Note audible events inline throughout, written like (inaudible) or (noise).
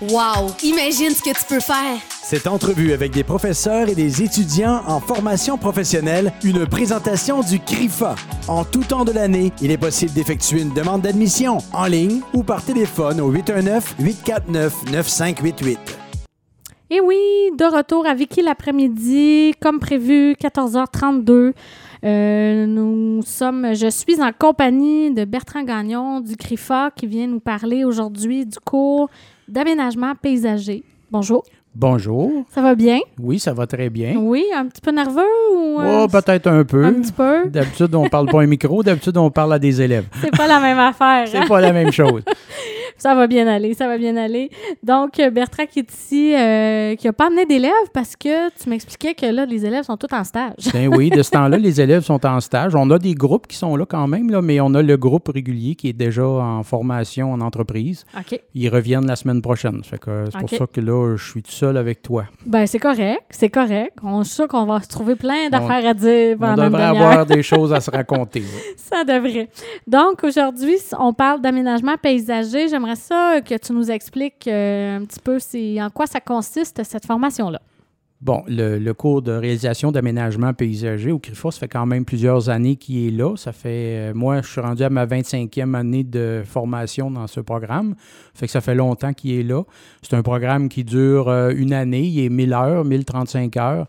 Wow! Imagine ce que tu peux faire! Cette entrevue avec des professeurs et des étudiants en formation professionnelle, une présentation du CRIFA. En tout temps de l'année, il est possible d'effectuer une demande d'admission en ligne ou par téléphone au 819-849-9588. Et oui, de retour à Vicky l'après-midi, comme prévu, 14h32. Euh, nous sommes, je suis en compagnie de Bertrand Gagnon du CRIFA qui vient nous parler aujourd'hui du cours d'aménagement paysager. Bonjour. Bonjour. Ça va bien? Oui, ça va très bien. Oui, un petit peu nerveux ou. euh, Oh, peut-être un peu. un petit peu? D'habitude, on parle pas un micro, d'habitude, on parle à des élèves. C'est pas la même affaire. hein? C'est pas la même chose. (laughs) Ça va bien aller, ça va bien aller. Donc, euh, Bertrand qui est ici, euh, qui n'a pas amené d'élèves parce que tu m'expliquais que là, les élèves sont tous en stage. Ben oui, de ce temps-là, les élèves sont en stage. On a des groupes qui sont là quand même, là, mais on a le groupe régulier qui est déjà en formation en entreprise. OK. Ils reviennent la semaine prochaine. Fait que c'est pour ça que là, je suis tout seul avec toi. Ben, c'est correct, c'est correct. On est sûr qu'on va se trouver plein d'affaires à dire On pendant une devrait avoir des (laughs) choses à se raconter. Ça devrait. Donc, aujourd'hui, on parle d'aménagement paysager. J'aimerais ça que tu nous expliques euh, un petit peu c'est en quoi ça consiste, cette formation-là. Bon, le, le cours de réalisation d'aménagement paysager au CRIFA, ça fait quand même plusieurs années qu'il est là. Ça fait, euh, moi, je suis rendu à ma 25e année de formation dans ce programme. Fait que ça fait longtemps qu'il est là. C'est un programme qui dure euh, une année. Il est 1000 heures, 1035 heures.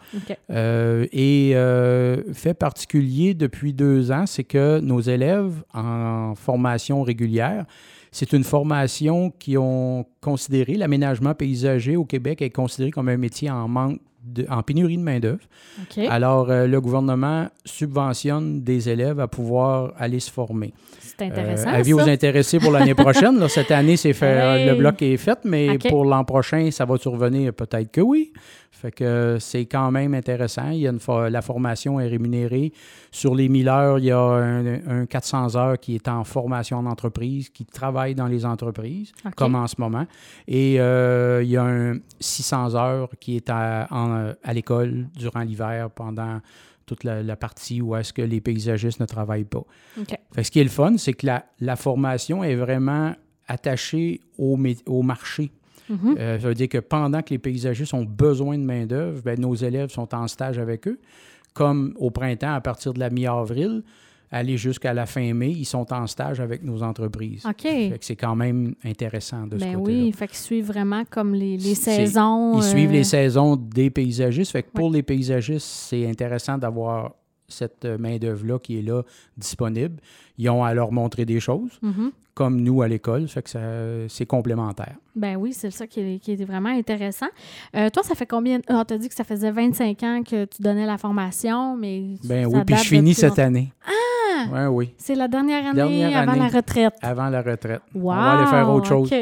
Euh, et fait particulier depuis deux ans, c'est que nos élèves en formation régulière, c'est une formation qui ont considéré l'aménagement paysager au Québec est considéré comme un métier en manque de- en pénurie de main-d'œuvre. Alors, euh, le gouvernement subventionne des élèves à pouvoir aller se former. C'est intéressant. Euh, avis ça. aux intéressés pour l'année prochaine. là, cette année, c'est fait, (laughs) Hey! le bloc est fait, mais pour l'an prochain, ça va survenir peut-être que oui. Fait que euh, c'est quand même intéressant. Il y a une fo- la formation est rémunérée. Sur les 1000 heures, il y a un, un 400 heures qui est en formation en entreprise, qui travaille dans les entreprises, comme en ce moment. Et euh, il y a un 600 heures qui est à, en- à l'école durant l'hiver pendant toute la, la partie où est-ce que les paysagistes ne travaillent pas. Fait ce qui est le fun, c'est que la, la formation est vraiment attachée au, marché. Mhm. Euh, ça veut dire que pendant que les paysagistes ont besoin de main-d'œuvre, ben, nos élèves sont en stage avec eux. Comme au printemps, à partir de la mi-avril, aller jusqu'à la fin mai, ils sont en stage avec nos entreprises. OK. C'est quand même intéressant de ce Ben côté-là. oui, fait qu'ils suivent vraiment comme les, les saisons. Ils suivent euh, les saisons des paysagistes. Fait que pour les paysagistes, c'est intéressant d'avoir cette euh, main-d'œuvre-là qui est là disponible. Ils ont à leur montrer des choses, mhm. comme nous à l'école. Fait que ça- c'est complémentaire. Ben oui, c'est ça qui est, qui est vraiment intéressant. Euh, toi, ça fait combien? Ah, tu as dit que ça faisait 25 ans que tu donnais la formation, mais. Ben ça oui, puis je finis cette longtemps. année. Ah! Ouais, oui, C'est la dernière année Dernière avant année. la retraite. avant la retraite. Wow! On va aller faire autre chose. (laughs)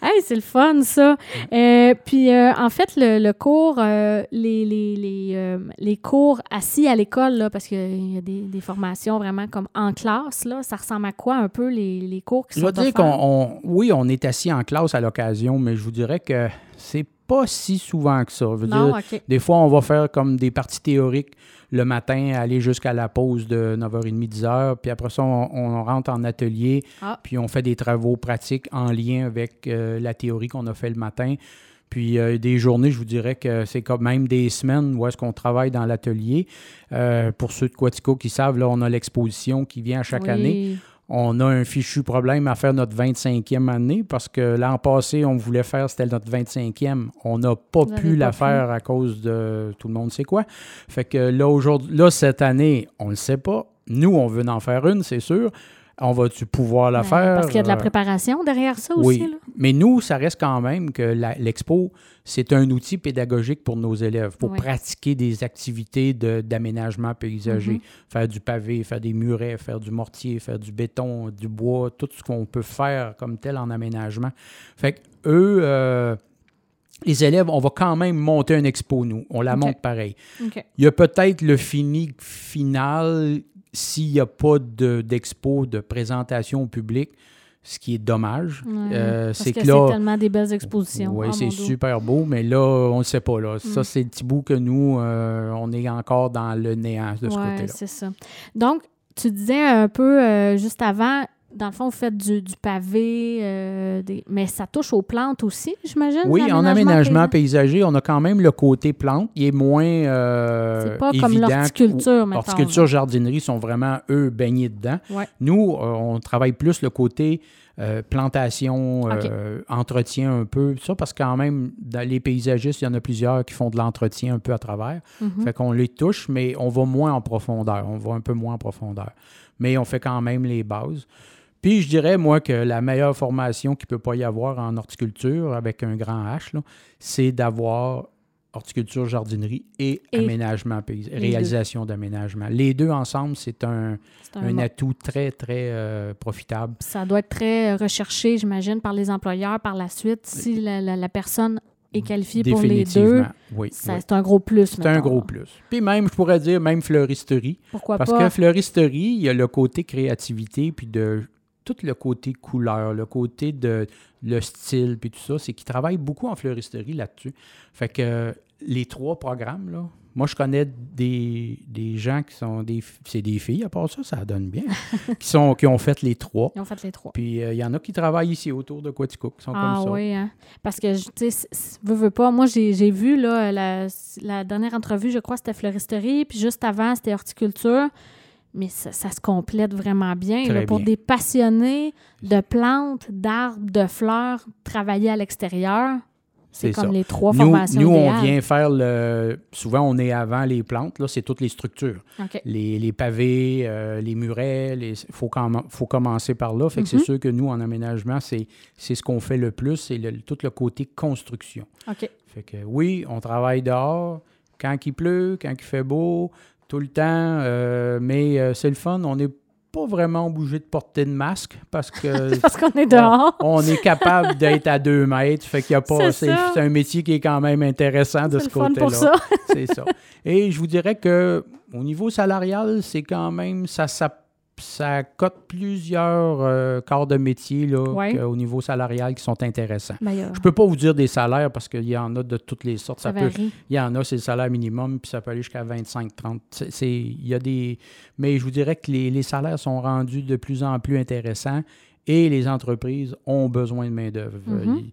Hey, c'est le fun, ça. Euh, puis, euh, en fait, le, le cours, euh, les, les, les, les cours assis à l'école, parce qu'il y a des, des formations vraiment comme en classe, là, ça ressemble à quoi un peu les, les cours qui Je sont dois dire qu'on, on- oui, on est assis en classe à l'occasion, mais je vous dirais que c'est pas si souvent que ça. Je veux Non, dire. Des fois, on va faire comme des parties théoriques le matin, aller jusqu'à la pause de 9h30, 10h, puis après ça, on, on rentre en atelier, Ah. puis on fait des travaux pratiques en lien avec euh, la théorie qu'on a fait le matin. Puis euh, des journées, je vous dirais que c'est quand même des semaines où est-ce qu'on travaille dans l'atelier. Euh, pour ceux de Quatico qui savent, là, on a l'exposition qui vient à chaque Oui. année. On a un fichu problème à faire notre 25e année parce que l'an passé, on voulait faire, c'était notre 25e. On n'a pas Vous pu la pas pu. faire à cause de tout le monde sait quoi. Fait que là, aujourd'hui, là, cette année, on ne le sait pas. Nous, on veut en faire une, c'est sûr. On va-tu pouvoir la Ben, faire? Parce qu'il y a de la Euh, préparation derrière ça oui, aussi. Là. mais nous, ça reste quand même que l'expo, c'est un outil pédagogique pour nos élèves, pour Oui. pratiquer des activités de- d'aménagement paysager, Mhm. faire du pavé, faire des murets, faire du mortier, faire du béton, du bois, tout ce qu'on peut faire comme tel en aménagement. Fait que eux, euh, les élèves, on va quand même monter une expo, nous. On la monte pareil. Il y a peut-être le fini final s'il n'y a pas de- d'expo, de, présentation au public, ce qui est dommage. Ouais, Euh, c'est que que là, c'est tellement des belles expositions. oui, Oh, c'est super beau, mais là, on ne sait pas. Là. Ça, Mm. c'est le petit bout que nous, euh, on est encore dans le néant de ce côté-là. c'est ça. Donc, tu disais un peu euh, juste avant, dans le fond, vous faites du, du pavé, euh, des- mais ça touche aux plantes aussi, j'imagine? Oui, en aménagement paysager, on a quand même le côté plante. Il est moins euh, C'est pas comme l'horticulture, mettons. Horticulture, jardinerie sont vraiment, eux, baignés dedans. Ouais. Nous, euh, on travaille plus le côté euh, plantation, entretien un peu. Ça, parce que quand même, dans les paysagistes, il y en a plusieurs qui font de l'entretien un peu à travers. Mhm. Fait qu'on les touche, mais on va moins en profondeur. On va un peu moins en profondeur. Mais on fait quand même les bases. Puis je dirais, moi, que la meilleure formation qu'il ne peut pas y avoir en horticulture avec un grand H, c'est d'avoir horticulture, jardinerie et, Et- aménagement, réalisation d'aménagement. Les deux ensemble, c'est un, un atout très, très euh, profitable. Ça doit être très recherché, j'imagine, par les employeurs par la suite. Si la, la- la personne est qualifiée pour les deux, oui. c'est un gros plus. C'est un gros plus. Puis même, je pourrais dire, même fleuristerie. Pourquoi Parce pas? que fleuristerie, il y a le côté créativité, puis de tout le côté couleur, le côté de le style, puis tout ça, c'est qu'ils travaillent beaucoup en fleuristerie là-dessus. Fait que euh, les trois programmes, là, moi, je connais des, des gens qui sont des... C'est des filles, à part ça, ça donne bien, (laughs) qui, sont, qui ont fait les trois. Ils ont fait les trois. Puis euh, il y en a qui travaillent ici autour de Quaticook, qui sont Ah comme ça. oui, hein? parce que, tu sais, veux, veux pas, moi, j'ai j'ai vu, là, la, la dernière entrevue, je crois, c'était fleuristerie, puis juste avant, c'était horticulture, mais ça, ça se complète vraiment bien. Là, pour bien. des passionnés de plantes, d'arbres, de fleurs, travailler à l'extérieur, c'est comme ça. les trois Nous, formations nous on vient faire le... Souvent, on est avant les plantes, là, c'est toutes les structures. Les, les pavés, euh, les murets, il faut, faut commencer par là. Fait que Mhm. c'est sûr que nous, en aménagement, c'est c'est ce qu'on fait le plus, c'est le- tout le côté construction. OK. Fait que oui, on travaille dehors, quand il pleut, quand il fait beau, tout le temps, euh, mais euh, c'est le fun. On n'est pas vraiment obligé de porter de masque parce que (laughs) Parce qu'on est dehors. on est capable d'être à deux mètres. Fait qu'il a pas. C'est un métier qui est quand même intéressant de ce côté-là. C'est ça. Et je vous dirais que au niveau salarial, c'est quand même ça, ça, ça cote plusieurs euh, corps de métier là, Ouais. au niveau salarial qui sont intéressants. Ben, a- Je peux pas vous dire des salaires parce qu'il y en a de toutes les sortes. ça Ça peut, il y en a, c'est le salaire minimum, puis ça peut aller jusqu'à 25, 30. C'est, c'est- il y a des, mais je vous dirais que les, les salaires sont rendus de plus en plus intéressants et les entreprises ont besoin de main-d'œuvre. Mhm. Il-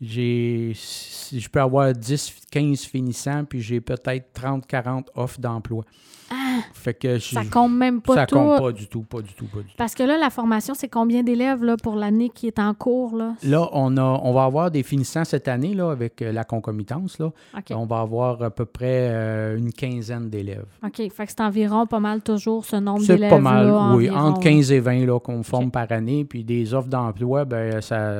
J'ai, je peux avoir 10, 15 finissants, puis j'ai peut-être 30, 40 offres d'emploi. Fait que je-! Ça compte même pas ça tout. compte pas du tout, pas du tout, pas du tout. Parce que là, la formation, c'est combien d'élèves là, pour l'année qui est en cours? Là? Là, on, a, on va avoir des finissants cette année là, avec euh, la concomitance. Là. On va avoir à peu près euh, une quinzaine d'élèves. OK. Fait que c'est environ pas mal toujours ce nombre C'est d'élèves. pas mal, là, oui. environ, Entre 15 et 20 là, qu'on forme par année. Puis des offres d'emploi, ben ça,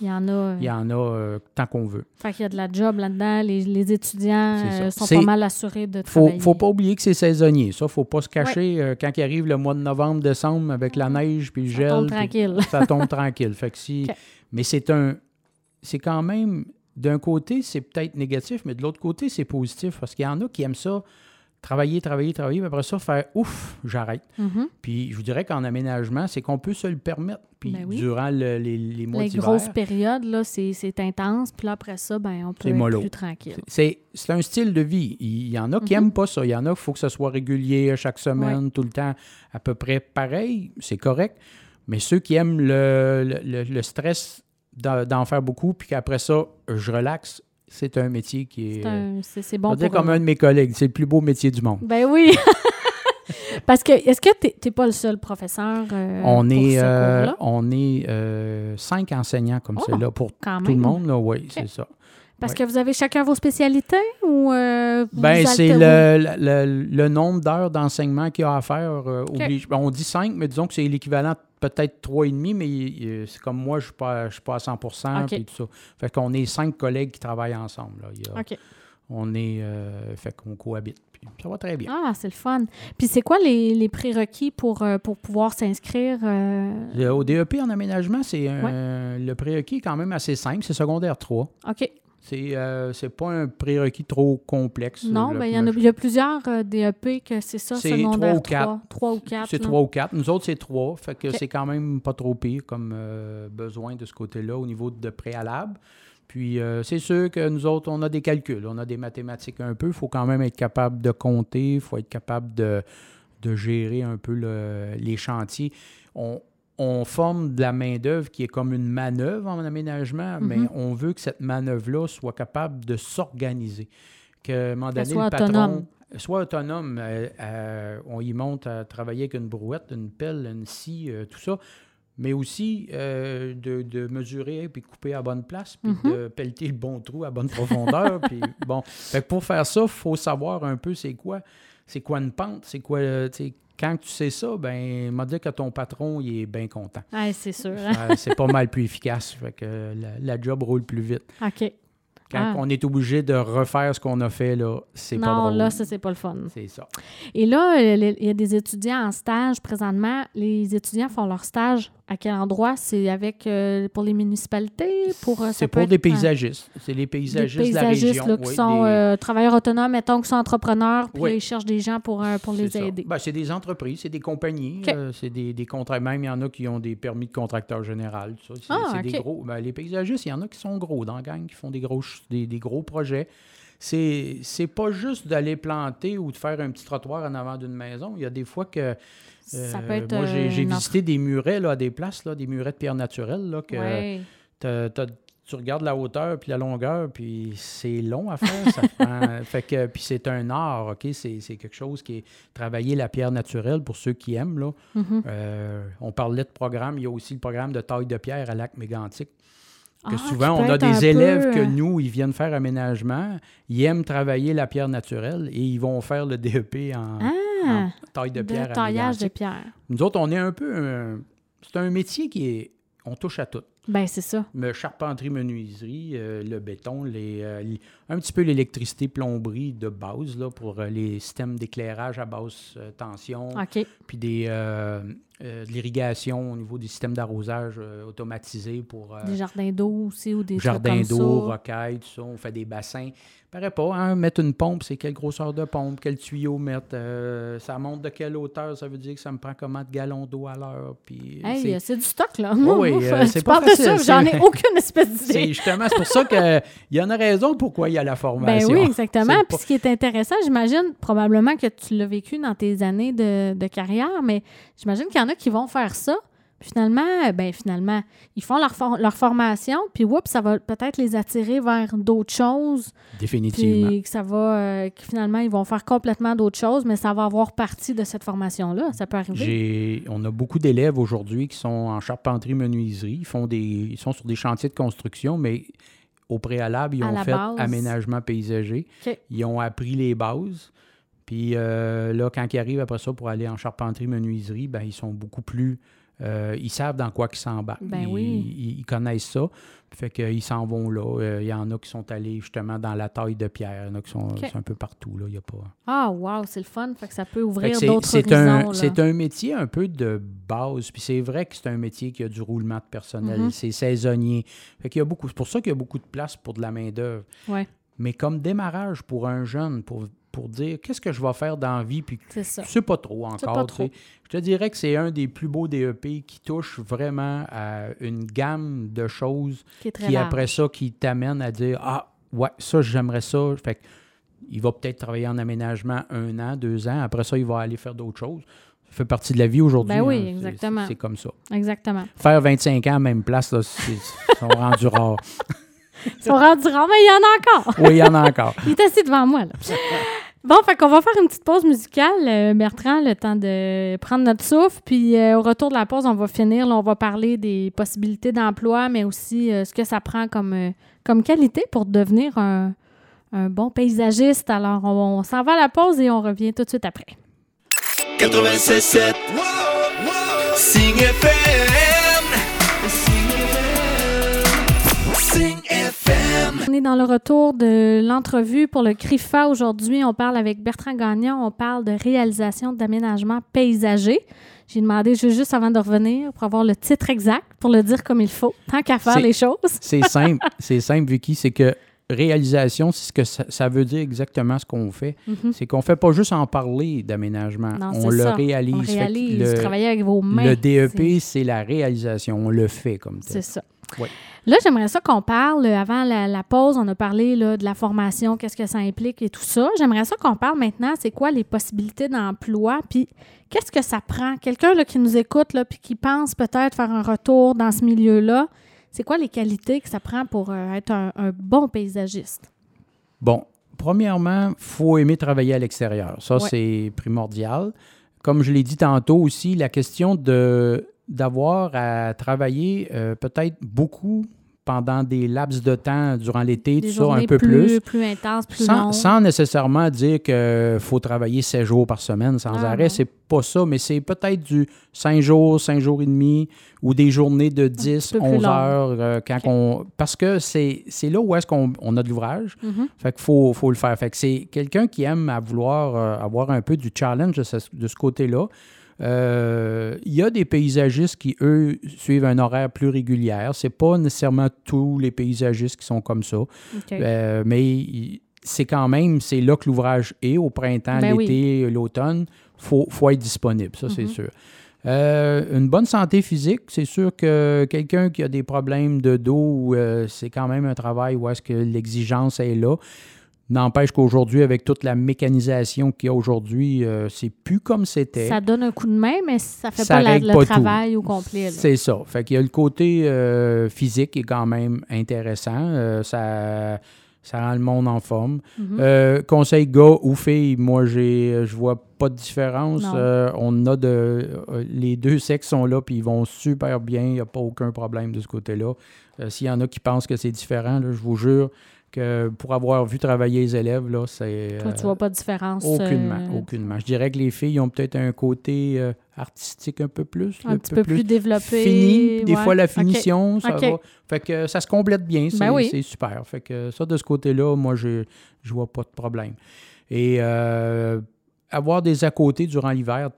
Il y en a. euh, il y en a euh, tant qu'on veut. Fait qu'il y a de la job là-dedans. Les, les étudiants C'est ça. sont C'est- pas mal assurés de Faut, travailler. faut pas oublier que c'est saisonnier. Ça, faut pas se cacher. euh, quand il arrive le mois de novembre, décembre, avec la neige puis le Ça gel. tombe puis- tranquille. ça tombe tranquille. Fait que si, (laughs) OK. Mais c'est un. C'est quand même. D'un côté, c'est peut-être négatif, mais de l'autre côté, c'est positif. Parce qu'il y en a qui aiment ça, travailler, travailler, travailler, puis après ça, faire ouf, j'arrête. Mhm. Puis je vous dirais qu'en aménagement, c'est qu'on peut se le permettre. Puis Ben oui. durant le- les, les mois Les d'hiver, grosses périodes, là, c'est intense. Puis là, après ça, ben, on peut être mollo. plus tranquille. c'est un style de vie. Il y en a qui Mhm. n'aiment pas ça. Il y en a qu'il faut que ce soit régulier chaque semaine, tout le temps, à peu près pareil. C'est correct. Mais ceux qui aiment le, le- stress d'en d'en faire beaucoup, puis qu'après ça, je relaxe, c'est un métier qui est. C'est un- C'est c'est on bon va dire comme eux. un de mes collègues, c'est le plus beau métier du monde. Ben oui. (laughs) Parce que, est-ce que tu n'es pas le seul professeur euh, on, pour est, ce euh, on est euh, cinq enseignants comme Oh, c'est là pour tout le monde. Là, oui, c'est ça. Parce que vous avez chacun vos spécialités ou euh, vous Ben, c'est le, le- le nombre d'heures d'enseignement qu'il y a à faire. euh, oblige- ben, on dit 5, mais disons que c'est l'équivalent de peut-être 3,5, mais euh, c'est comme moi, je ne suis, pas- je suis pas à 100 OK. puis tout ça. Fait qu'on est cinq collègues qui travaillent ensemble. là. Il y a- OK. On est... euh, fait qu'on cohabite. Puis ça va très bien. Ah, c'est le fun. Puis c'est quoi les, les prérequis pour, euh, pour pouvoir s'inscrire? euh, Le- au DEP en aménagement, c'est le prérequis est quand même assez simple. C'est secondaire 3. OK. C'est euh, pas un prérequis trop complexe. Non, ben, il y, en a, il y a plusieurs euh, DEP que c'est ça, C'est secondaire trois ou quatre. 3. 3 ou 4. C'est trois ou quatre. Nous autres, c'est trois. Fait que c'est quand même pas trop pire comme euh, besoin de ce côté-là au niveau de préalable. Puis euh, c'est sûr que nous autres, on a des calculs, on a des mathématiques un peu. Il faut quand même être capable de compter, il faut être capable de, de gérer un peu le- les chantiers. On, on forme de la main-d'œuvre qui est comme une manœuvre en aménagement, mais Mhm. on veut que cette manœuvre-là soit capable de s'organiser. Que, à un moment Qu'elle donné, soit le patron autonome. soit autonome. euh, euh, on y monte à travailler avec une brouette, une pelle, une scie, euh, tout ça. Mais aussi de, de mesurer puis couper à bonne place, puis Mhm. de pelleter le bon trou à bonne profondeur. (laughs) puis bon, fait que pour faire ça, il faut savoir un peu c'est quoi, c'est quoi une pente, c'est quoi, quand tu sais ça, ben, m'a dit que ton patron, il est bien content. C'est sûr. hein? Euh, c'est pas mal plus efficace. Fait que la, la job roule plus vite. OK. Quand Ah. on est obligé de refaire ce qu'on a fait, là, c'est pas Non, drôle. là, ça, c'est pas le fun. C'est ça. Et là, il y a des étudiants en stage présentement. Les étudiants font leur stage à quel endroit? C'est avec euh, pour les municipalités? Pour, euh, C'est pour être, des euh, paysagistes. C'est les des paysagistes, de la paysagistes région. là, qui oui, sont des- euh, travailleurs autonomes, mettons, qui sont entrepreneurs, puis Oui. là, ils cherchent des gens pour, pour les ça. aider. Ben, c'est des entreprises, c'est des compagnies, c'est des, des contrats. Même, il y en a qui ont des permis de contracteur général. C'est, Ah, c'est des gros. ben, les paysagistes, il y en a qui sont gros dans la gang, qui font des gros, des, des gros projets. C'est, c'est pas juste d'aller planter ou de faire un petit trottoir en avant d'une maison. Il y a des fois que. ça euh, peut être moi, j'ai, euh, j'ai visité des murets là, à des places, là, des murets de pierre naturelle. Là, que, Ouais. T'as- t'as- tu regardes la hauteur puis la longueur, puis c'est long à faire. ça (laughs) prend- fait que, puis c'est un art, OK? C'est, c'est quelque chose qui est travailler la pierre naturelle pour ceux qui aiment. Là. Mhm. Euh, on parlait de programme, il y a aussi le programme de taille de pierre à lac mégantic. Que Ah, souvent, on a des élèves peu, que euh, nous, ils viennent faire aménagement, ils aiment travailler la pierre naturelle et ils vont faire le DEP en, Ah, en taille de de pierre à taillage de pierre. Nous autres, on est un peu... un- c'est un métier qui est... On touche à tout. Ben, c'est ça. Me- charpenterie, menuiserie, euh, le béton, les, euh, un petit peu l'électricité, plomberie de base là, pour euh, les systèmes d'éclairage à basse tension, OK. puis des, de l'irrigation au niveau des systèmes d'arrosage automatisés pour Des jardins d'eau aussi ou des jardins d'eau, rocailles, tout ça. On fait des bassins. Paraît pas, hein? Mettre une pompe, c'est quelle grosseur de pompe, quel tuyau mettre, ça monte de quelle hauteur, ça veut dire que ça me prend combien de gallons d'eau à l'heure, puis Hey, c'est- du stock, là. oui, (laughs) c'est pas de ça, j'en c'est- ai (laughs) aucune espèce C'est d'idée. justement, c'est pour ça qu'il y en a raison pourquoi il y a la Ben formation. oui, exactement. C'est Puis pas- ce qui est intéressant, j'imagine probablement que tu l'as vécu dans tes années de, de carrière, mais j'imagine qu'il y en a qui vont faire ça. Finalement, ben finalement, ils font leur, for- leur formation, puis oups, ça va peut-être les attirer vers d'autres choses, Définitivement. puis que ça va, euh, que finalement, ils vont faire complètement d'autres choses, mais ça va avoir partie de cette formation-là. Ça peut arriver. On a beaucoup d'élèves aujourd'hui qui sont en charpenterie menuiserie. Ils, font des, ils sont sur des chantiers de construction, mais au préalable, ils ont fait base. aménagement paysager. Ils ont appris les bases. Puis euh, là, quand ils arrivent après ça pour aller en charpenterie menuiserie, ben, ils sont beaucoup plus. Euh, ils savent dans quoi ils s'embarquent. Ben ils, oui. ils- ils connaissent ça. Fait qu'ils s'en vont là. Euh, Il y en a qui sont allés justement dans la taille de pierre. Il y en a qui sont un peu partout. Là. Il y a pas... Ah, wow, c'est le fun. Fait que ça peut ouvrir d'autres c'est horizons. c'est un métier un peu de base. Puis c'est vrai que c'est un métier qui a du roulement de personnel. Mhm. C'est saisonnier. Fait qu'il y a beaucoup, c'est pour ça qu'il y a beaucoup de place pour de la main-d'œuvre. Ouais. Mais comme démarrage pour un jeune, pour, pour dire qu'est-ce que je vais faire dans la vie, puis tu sais pas trop encore. pas trop. Je te dirais que c'est un des plus beaux DEP qui touche vraiment à une gamme de choses Qui est très qui large. après ça qui t'amène à dire ah ouais ça j'aimerais ça fait que il va peut-être travailler en aménagement un an deux ans après ça il va aller faire d'autres choses ça fait partie de la vie aujourd'hui Ben oui, hein. Exactement. c'est comme ça Exactement. faire 25 ans à la même place là ils sont rendus rares (laughs) Ils sont rendus rangs, mais il y en a encore. oui il y en a encore (laughs) Il est assis devant moi, là. (laughs) Bon, fait qu'on va faire une petite pause musicale, euh, Bertrand, le temps de prendre notre souffle. Puis euh, au retour de la pause, on va finir. On va parler des possibilités d'emploi, mais aussi euh, ce que ça prend comme, comme qualité pour devenir un, un bon paysagiste. Alors, on, s'en va à la pause et on revient tout de suite après. 96.7 Sing FM Sing On est dans le retour de l'entrevue pour le CRIFA. Aujourd'hui, on parle avec Bertrand Gagnon. On parle de réalisation d'aménagement paysager. J'ai demandé ju- juste avant de revenir pour avoir le titre exact, pour le dire comme il faut, tant qu'à faire C'est- les choses. (laughs) c'est simple c'est simple Vicky c'est que réalisation c'est ce que ça, ça veut dire exactement ce qu'on fait Mhm. c'est qu'on fait pas juste en parler d'aménagement on c'est le ça. réalise On réalise, le- avec vos mains. Le c'est- DEP, c'est la réalisation. On le fait comme C'est tel. ça. Oui. Là, j'aimerais ça qu'on parle, euh, avant la, la pause, on a parlé là, de la formation, qu'est-ce que ça implique et tout ça. J'aimerais ça qu'on parle maintenant, c'est quoi les possibilités d'emploi, puis qu'est-ce que ça prend? Quelqu'un qui nous écoute, là, puis qui pense peut-être faire un retour dans ce milieu-là, c'est quoi les qualités que ça prend pour euh, être un, un bon paysagiste? Bon, premièrement, il faut aimer travailler à l'extérieur. Ça, Ouais. c'est primordial. Comme je l'ai dit tantôt aussi, la question de d'avoir à travailler euh, peut-être beaucoup pendant des laps de temps durant l'été, tout ça, un peu plus. plus intenses, plus Sans, sans nécessairement dire qu'il faut travailler 7 jours par semaine sans Ah, arrêt, c'est pas ça, mais c'est peut-être du 5 jours, 5 jours et demi ou des journées de 10, peu plus 11 longues. heures. euh, quand on, parce que c'est là où est-ce qu'on on a de l'ouvrage. Mhm. Fait qu'il faut, faut le faire. Fait que c'est quelqu'un qui aime à vouloir euh, avoir un peu du challenge de ce, de ce côté-là. Euh, Il y a des paysagistes qui, eux, suivent un horaire plus régulier. C'est pas nécessairement tous les paysagistes qui sont comme ça. Euh, mais c'est quand même, c'est là que l'ouvrage est, au printemps, Ben oui. l'été, l'automne. Il faut, faut être disponible, ça, c'est Mhm. sûr. Euh, une bonne santé physique, c'est sûr que quelqu'un qui a des problèmes de dos, euh, c'est quand même un travail où est-ce que l'exigence est là. N'empêche qu'aujourd'hui, avec toute la mécanisation qu'il y a aujourd'hui, euh, c'est plus comme c'était. Ça donne un coup de main, mais ça fait Ça pas la- le pas tout. travail au complet. C'est ça. Fait qu'il y a le côté euh, physique qui est quand même intéressant. Euh, ça, ça rend le monde en forme. Mhm. Euh, conseil gars ou filles, moi, j'ai, je vois pas de différence. On a de. les deux sexes sont là, puis ils vont super bien. Il n'y a pas aucun problème de ce côté-là. S'il y en a qui pensent que c'est différent, là, je vous jure que pour avoir vu travailler les élèves, là, c'est. Toi, tu euh, vois pas de différence. Aucunement, euh, aucunement. Je dirais que les filles ont peut-être un côté euh, artistique un peu plus. Un petit peu plus développé. fini. Des ouais. fois, la finition, ça va. Fait que ça se complète bien. C'est Ben oui. c'est super. Fait que ça, de ce côté-là, moi, je je vois pas de problème. Et euh, avoir des à côté durant l'hiver,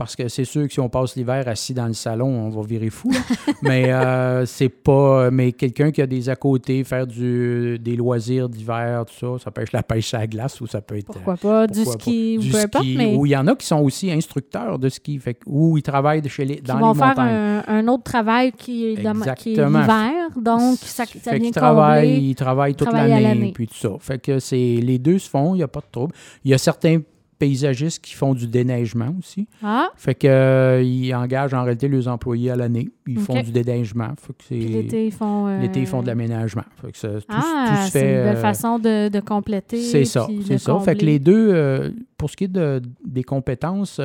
parce que c'est sûr que si on passe l'hiver assis dans le salon, on va virer fou. (laughs) mais euh, c'est pas. Mais quelqu'un qui a des à côté, faire du, des loisirs d'hiver, tout ça, ça peut être la pêche à la glace ou ça peut être. euh, Pourquoi pas? du pourquoi ski ou Du peu importe, mais Ou il y en a qui sont aussi instructeurs de ski, fait, ou ils travaillent chez les, dans vont les faire montagnes. un, un autre travail qui est, l'hiver. Donc, ça, vient qu'ils travaillent, combler. ils travaillent toute l'année, l'année. puis tout ça. Fait que c'est les deux se font, il n'y a pas de trouble. Il y a certains paysagistes qui font du déneigement aussi. Ah, Fait que euh, ils engagent en réalité leurs employés à l'année. Ils font du déneigement. Fait que c'est puis l'été, ils font... euh, l'été, ils font de l'aménagement. Fait que ça- tout, Ah, tout se c'est fait. une belle euh, façon de, de compléter. C'est ça, c'est ça. Fait que les deux, euh, pour ce qui est de, des compétences,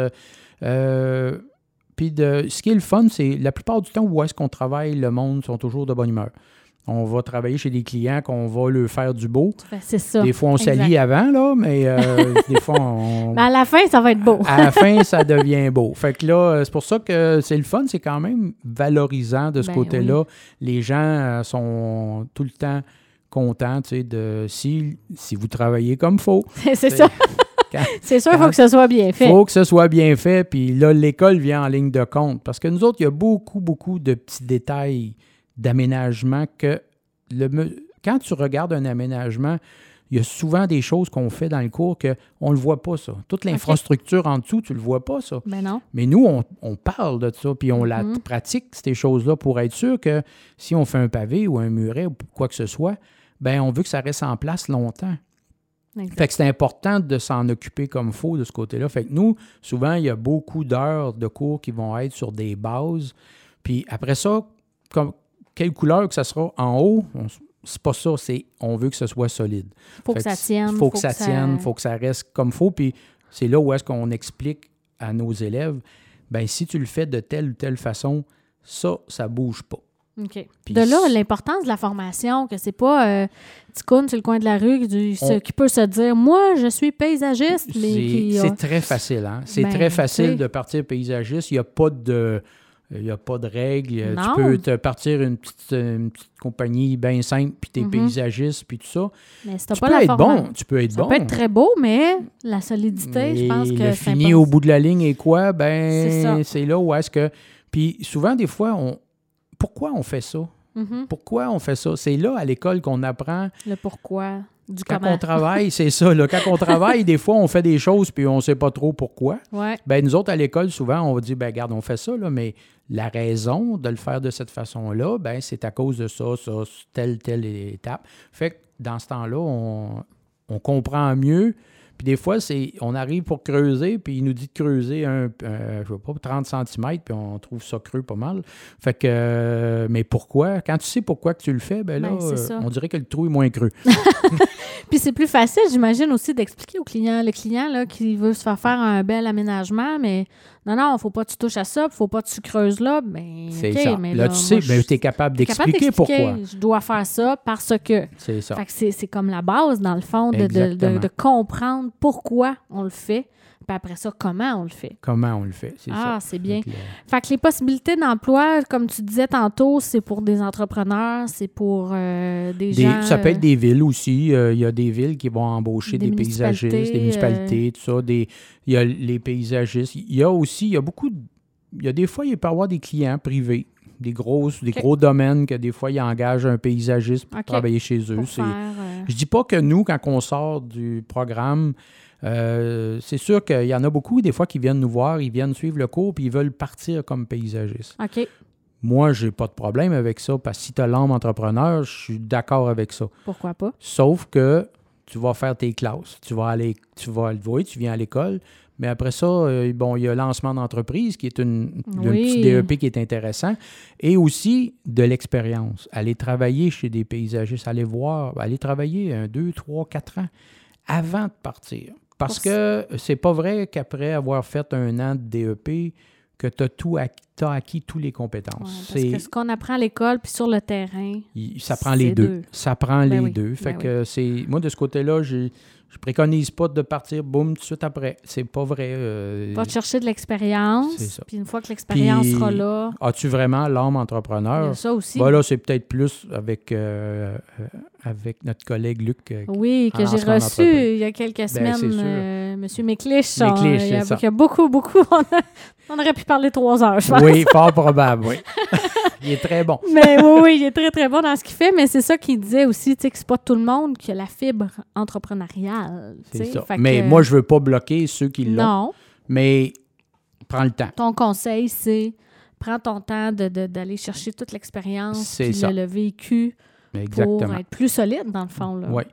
puis de, ce qui est le fun, c'est la plupart du temps où est-ce qu'on travaille, le monde sont toujours de bonne humeur. On va travailler chez des clients qu'on va leur faire du beau. C'est ça. Des fois, on s'allie avant, là, mais euh, (laughs) des fois, on... Mais à la fin, ça va être beau. À la fin, ça devient beau. Fait que là, euh, c'est pour ça que c'est le fun, c'est quand même valorisant de ce Ben côté-là. Les gens euh, sont tout le temps contents, tu sais, de si, si vous travaillez comme faut. (laughs) c'est ça. (laughs) C'est sûr, il faut que ce soit bien fait. faut que ce soit bien fait, puis là, l'école vient en ligne de compte. Parce que nous autres, il y a beaucoup, beaucoup de petits détails d'aménagement que le, quand tu regardes un aménagement, il y a souvent des choses qu'on fait dans le cours qu'on ne le voit pas, ça. Toute l'infrastructure en dessous, tu ne le vois pas, ça. Ben non. Mais nous, on, on parle de ça, puis on la Mhm. pratique, ces choses-là, pour être sûr que si on fait un pavé ou un muret ou quoi que ce soit, ben on veut que ça reste en place longtemps. Exact. Fait que c'est important de s'en occuper comme faut de ce côté-là. Fait que nous, souvent, il y a beaucoup d'heures de cours qui vont être sur des bases. Puis après ça, comme, quelle couleur que ça sera en haut, c'est pas ça, c'est on veut que ce soit solide. faut Fait que ça tienne. faut que ça tienne, faut que ça reste comme faut. Puis c'est là où est-ce qu'on explique à nos élèves, ben si tu le fais de telle ou telle façon, ça, ça bouge pas. OK. Puis de là, l'importance de la formation, que c'est pas euh, petit coune sur le coin de la rue du- ce On- qui peut se dire Moi, je suis paysagiste, mais C'est très facile, hein? C'est Ben, très facile de partir paysagiste. Il n'y a pas de. Il y a pas de règles. Tu peux te partir une petite, une petite compagnie bien simple, puis tu es Mhm. paysagiste, puis tout ça. mais Tu pas peux la être bon. Tu peux être Ça bon. peut être très beau, mais la solidité, je pense que c'est fini au bout de la ligne est quoi? Ben, ça. c'est là où est-ce que. Puis souvent, des fois, on. Pourquoi on fait ça? Mhm. Pourquoi on fait ça? C'est là, à l'école, qu'on apprend Le pourquoi. Du Quand comment. on travaille, (laughs) c'est ça. Là, quand on travaille, des fois, on fait des choses puis on ne sait pas trop pourquoi. Ouais. Ben, nous autres, à l'école, souvent, on va dire, ben, regarde, on fait ça, là, mais la raison de le faire de cette façon-là, ben, c'est à cause de ça, ça, telle, telle étape. Fait que dans ce temps-là, on, on comprend mieux. Puis des fois, c'est on arrive pour creuser, puis il nous dit de creuser un, euh, je sais pas, 30 cm, puis on trouve ça creux pas mal. Fait que, euh, mais pourquoi? Quand tu sais pourquoi que tu le fais, ben là, Ben, euh, on dirait que le trou est moins creux. (laughs) Puis c'est plus facile, j'imagine, aussi d'expliquer au client. Le client là, qui veut se faire faire un bel aménagement, mais non, non, faut pas que tu touches à ça, faut pas que tu creuses là. Ben, C'est ça. mais là, là, tu sais, ben, tu es capable d'expliquer pourquoi. Je dois faire ça parce que. C'est ça. Fait que c'est, comme la base, dans le fond, de, de, de, Exactement. de comprendre pourquoi on le fait, puis après ça, comment on le fait? Comment on le fait, c'est Ah, ça. c'est bien. Donc, le- Fait que les possibilités d'emploi, comme tu disais tantôt, c'est pour des entrepreneurs, c'est pour euh, des, Des- gens. ça peut être euh, des villes aussi. Euh, Il y a des villes qui vont embaucher Des des, paysagistes, des municipalités, municipalités, tout ça. Des, il y a les paysagistes. Il y a aussi, il y a beaucoup de- Il y a des fois, il peut y avoir des clients privés, des grosses, des gros domaines que des fois, ils engagent un paysagiste pour travailler chez eux. pour faire, euh, Je dis pas que nous, quand on sort du programme, euh, c'est sûr qu'il y en a beaucoup, des fois, qui viennent nous voir, ils viennent suivre le cours, puis ils veulent partir comme paysagistes. OK. Moi, j'ai pas de problème avec ça, parce que si tu as l'âme entrepreneur, je suis d'accord avec ça. Pourquoi pas? Sauf que tu vas faire tes classes. Tu vas aller, tu vas le voir, tu viens à l'école. Mais après ça, euh, bon, il y a lancement d'entreprise qui est une, un petit DEP qui est intéressant. Et aussi de l'expérience. Aller travailler chez des paysagistes, aller voir, aller travailler un, deux, trois, quatre ans avant de partir. Parce que c'est pas vrai qu'après avoir fait un an de DEP, que tu as tout acquis, t'as acquis toutes les Ouais, compétences. parce C'est- que ce qu'on apprend à l'école puis sur le terrain, il- ça prend les deux. deux. Ça prend Ben les oui, deux. Fait ben que c'est. Moi, de ce côté-là, j'ai- je préconise pas de partir boum tout de suite après. C'est pas vrai. euh, va te chercher de l'expérience. Puis une fois que l'expérience sera là, As-tu vraiment l'âme il y entrepreneur? a ça aussi. Ben là, c'est peut-être plus avec, euh, euh, avec notre collègue Luc. euh, Oui, que j'ai reçu il y a quelques Ben, semaines, Monsieur on- il, y a, ça. il y a beaucoup, beaucoup. (laughs) On, a- on aurait pu parler trois heures, je pense. Oui, (laughs) fort probable, oui. (laughs) il est très bon. Mais oui, oui, il est très, très bon dans ce qu'il fait. Mais c'est ça qu'il disait aussi, tu sais, que c'est pas tout le monde qui a la fibre entrepreneuriale. C'est ça. Fait Mais que- moi, je veux pas bloquer ceux qui l'ont. Non. Mais prends le temps. Ton conseil, c'est prends ton temps de- de- d'aller chercher toute l'expérience, le, le vécu pour être plus solide, dans le fond. Là. Oui.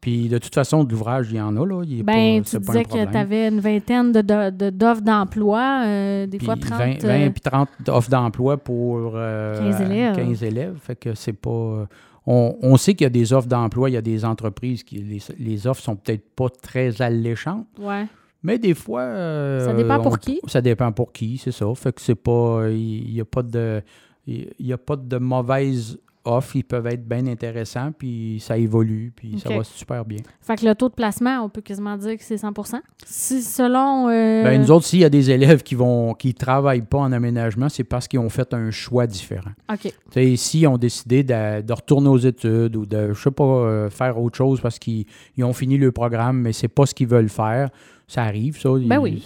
Puis de toute façon, de l'ouvrage, il y en a, là. Il est Ben, pas, tu c'est pas un disais que tu avais une vingtaine de- de- de- d'offres d'emploi, euh, des Puis fois 30. 20, euh, 20 puis 30 offres d'emploi pour euh, 15 élèves. 15 élèves. Fait que c'est pas. euh, On, on sait qu'il y a des offres d'emploi, il y a des entreprises qui. Les, les offres sont peut-être pas très alléchantes, ouais. mais des fois. euh, Ça dépend pour on- qui. Ça dépend pour qui, c'est ça. Fait que c'est pas. Il n'y a pas de. Il y a pas de mauvaises offres. Ils peuvent être bien intéressants, puis ça évolue, puis ça va super bien. Fait que le taux de placement, on peut quasiment dire que c'est 100 Si selon. euh, Ben, nous autres, s'il y a des élèves qui vont qui travaillent pas en aménagement, c'est parce qu'ils ont fait un choix différent. OK. Tu sais, s'ils ont décidé de, de retourner aux études ou de, je sais pas, euh, faire autre chose parce qu'ils ils ont fini le programme, mais c'est pas ce qu'ils veulent faire, ça arrive, ça. Ben Il- oui.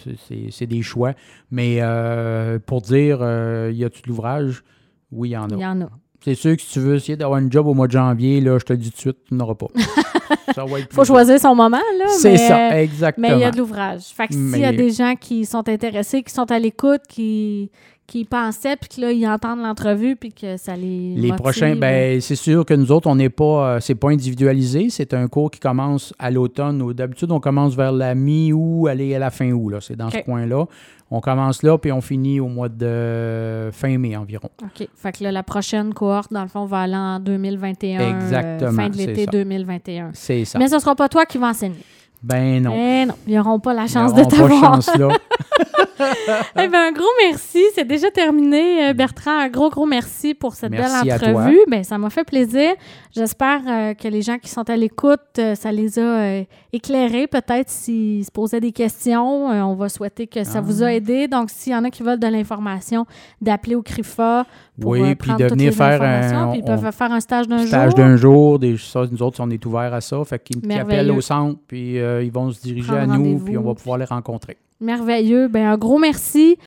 c'est- des choix. Mais euh, pour dire, euh, y a-tu de l'ouvrage? Oui, il y en Il y a. en a. C'est sûr que si tu veux essayer d'avoir un job au mois de janvier, là, je te le dis tout de suite, tu n'auras pas. (laughs) ça va être faut choisir son moment, là. C'est ça, exactement. Mais il y a de l'ouvrage. Fait que s'il y a des gens qui sont intéressés, qui sont à l'écoute, qui, qui pensaient, puis que là, ils entendent l'entrevue, puis que ça les. Les motive, prochains, ben, c'est sûr que nous autres, on n'est pas, euh, c'est pas individualisé. C'est un cours qui commence à l'automne. D'habitude, on commence vers la mi-août, aller à la fin août. Là. C'est dans ce coin-là. On commence là, puis on finit au mois de fin mai environ. OK. Fait que là, la prochaine cohorte, dans le fond, va aller en 2021. euh, Exactement, fin de l'été ça. 2021. C'est ça. Mais ce ne sera pas toi qui vas enseigner. Ben non. Eh non, ils n'auront pas la Ils chance de n'auront pas t'avoir. chance là. (laughs) (laughs) Eh ben, un gros merci. C'est déjà terminé, euh, Bertrand. Un gros, gros merci pour cette Merci belle entrevue. Ben, ça m'a fait plaisir. J'espère euh, que les gens qui sont à l'écoute, euh, ça les a euh, éclairés. Peut-être s'ils se posaient des questions, on va souhaiter que ça Ah. vous a aidé. Donc, s'il y en a qui veulent de l'information, d'appeler au CRIFA pour Oui, puis de venir faire un- Puis ils on- peuvent faire un stage d'un Stage jour. d'un jour, des, ça, nous autres, on est ouverts à ça. Fait qu'ils appellent au centre, puis ils vont se diriger Prendre à nous, puis on va pouvoir les rencontrer. Merveilleux. Ben, un gros merci.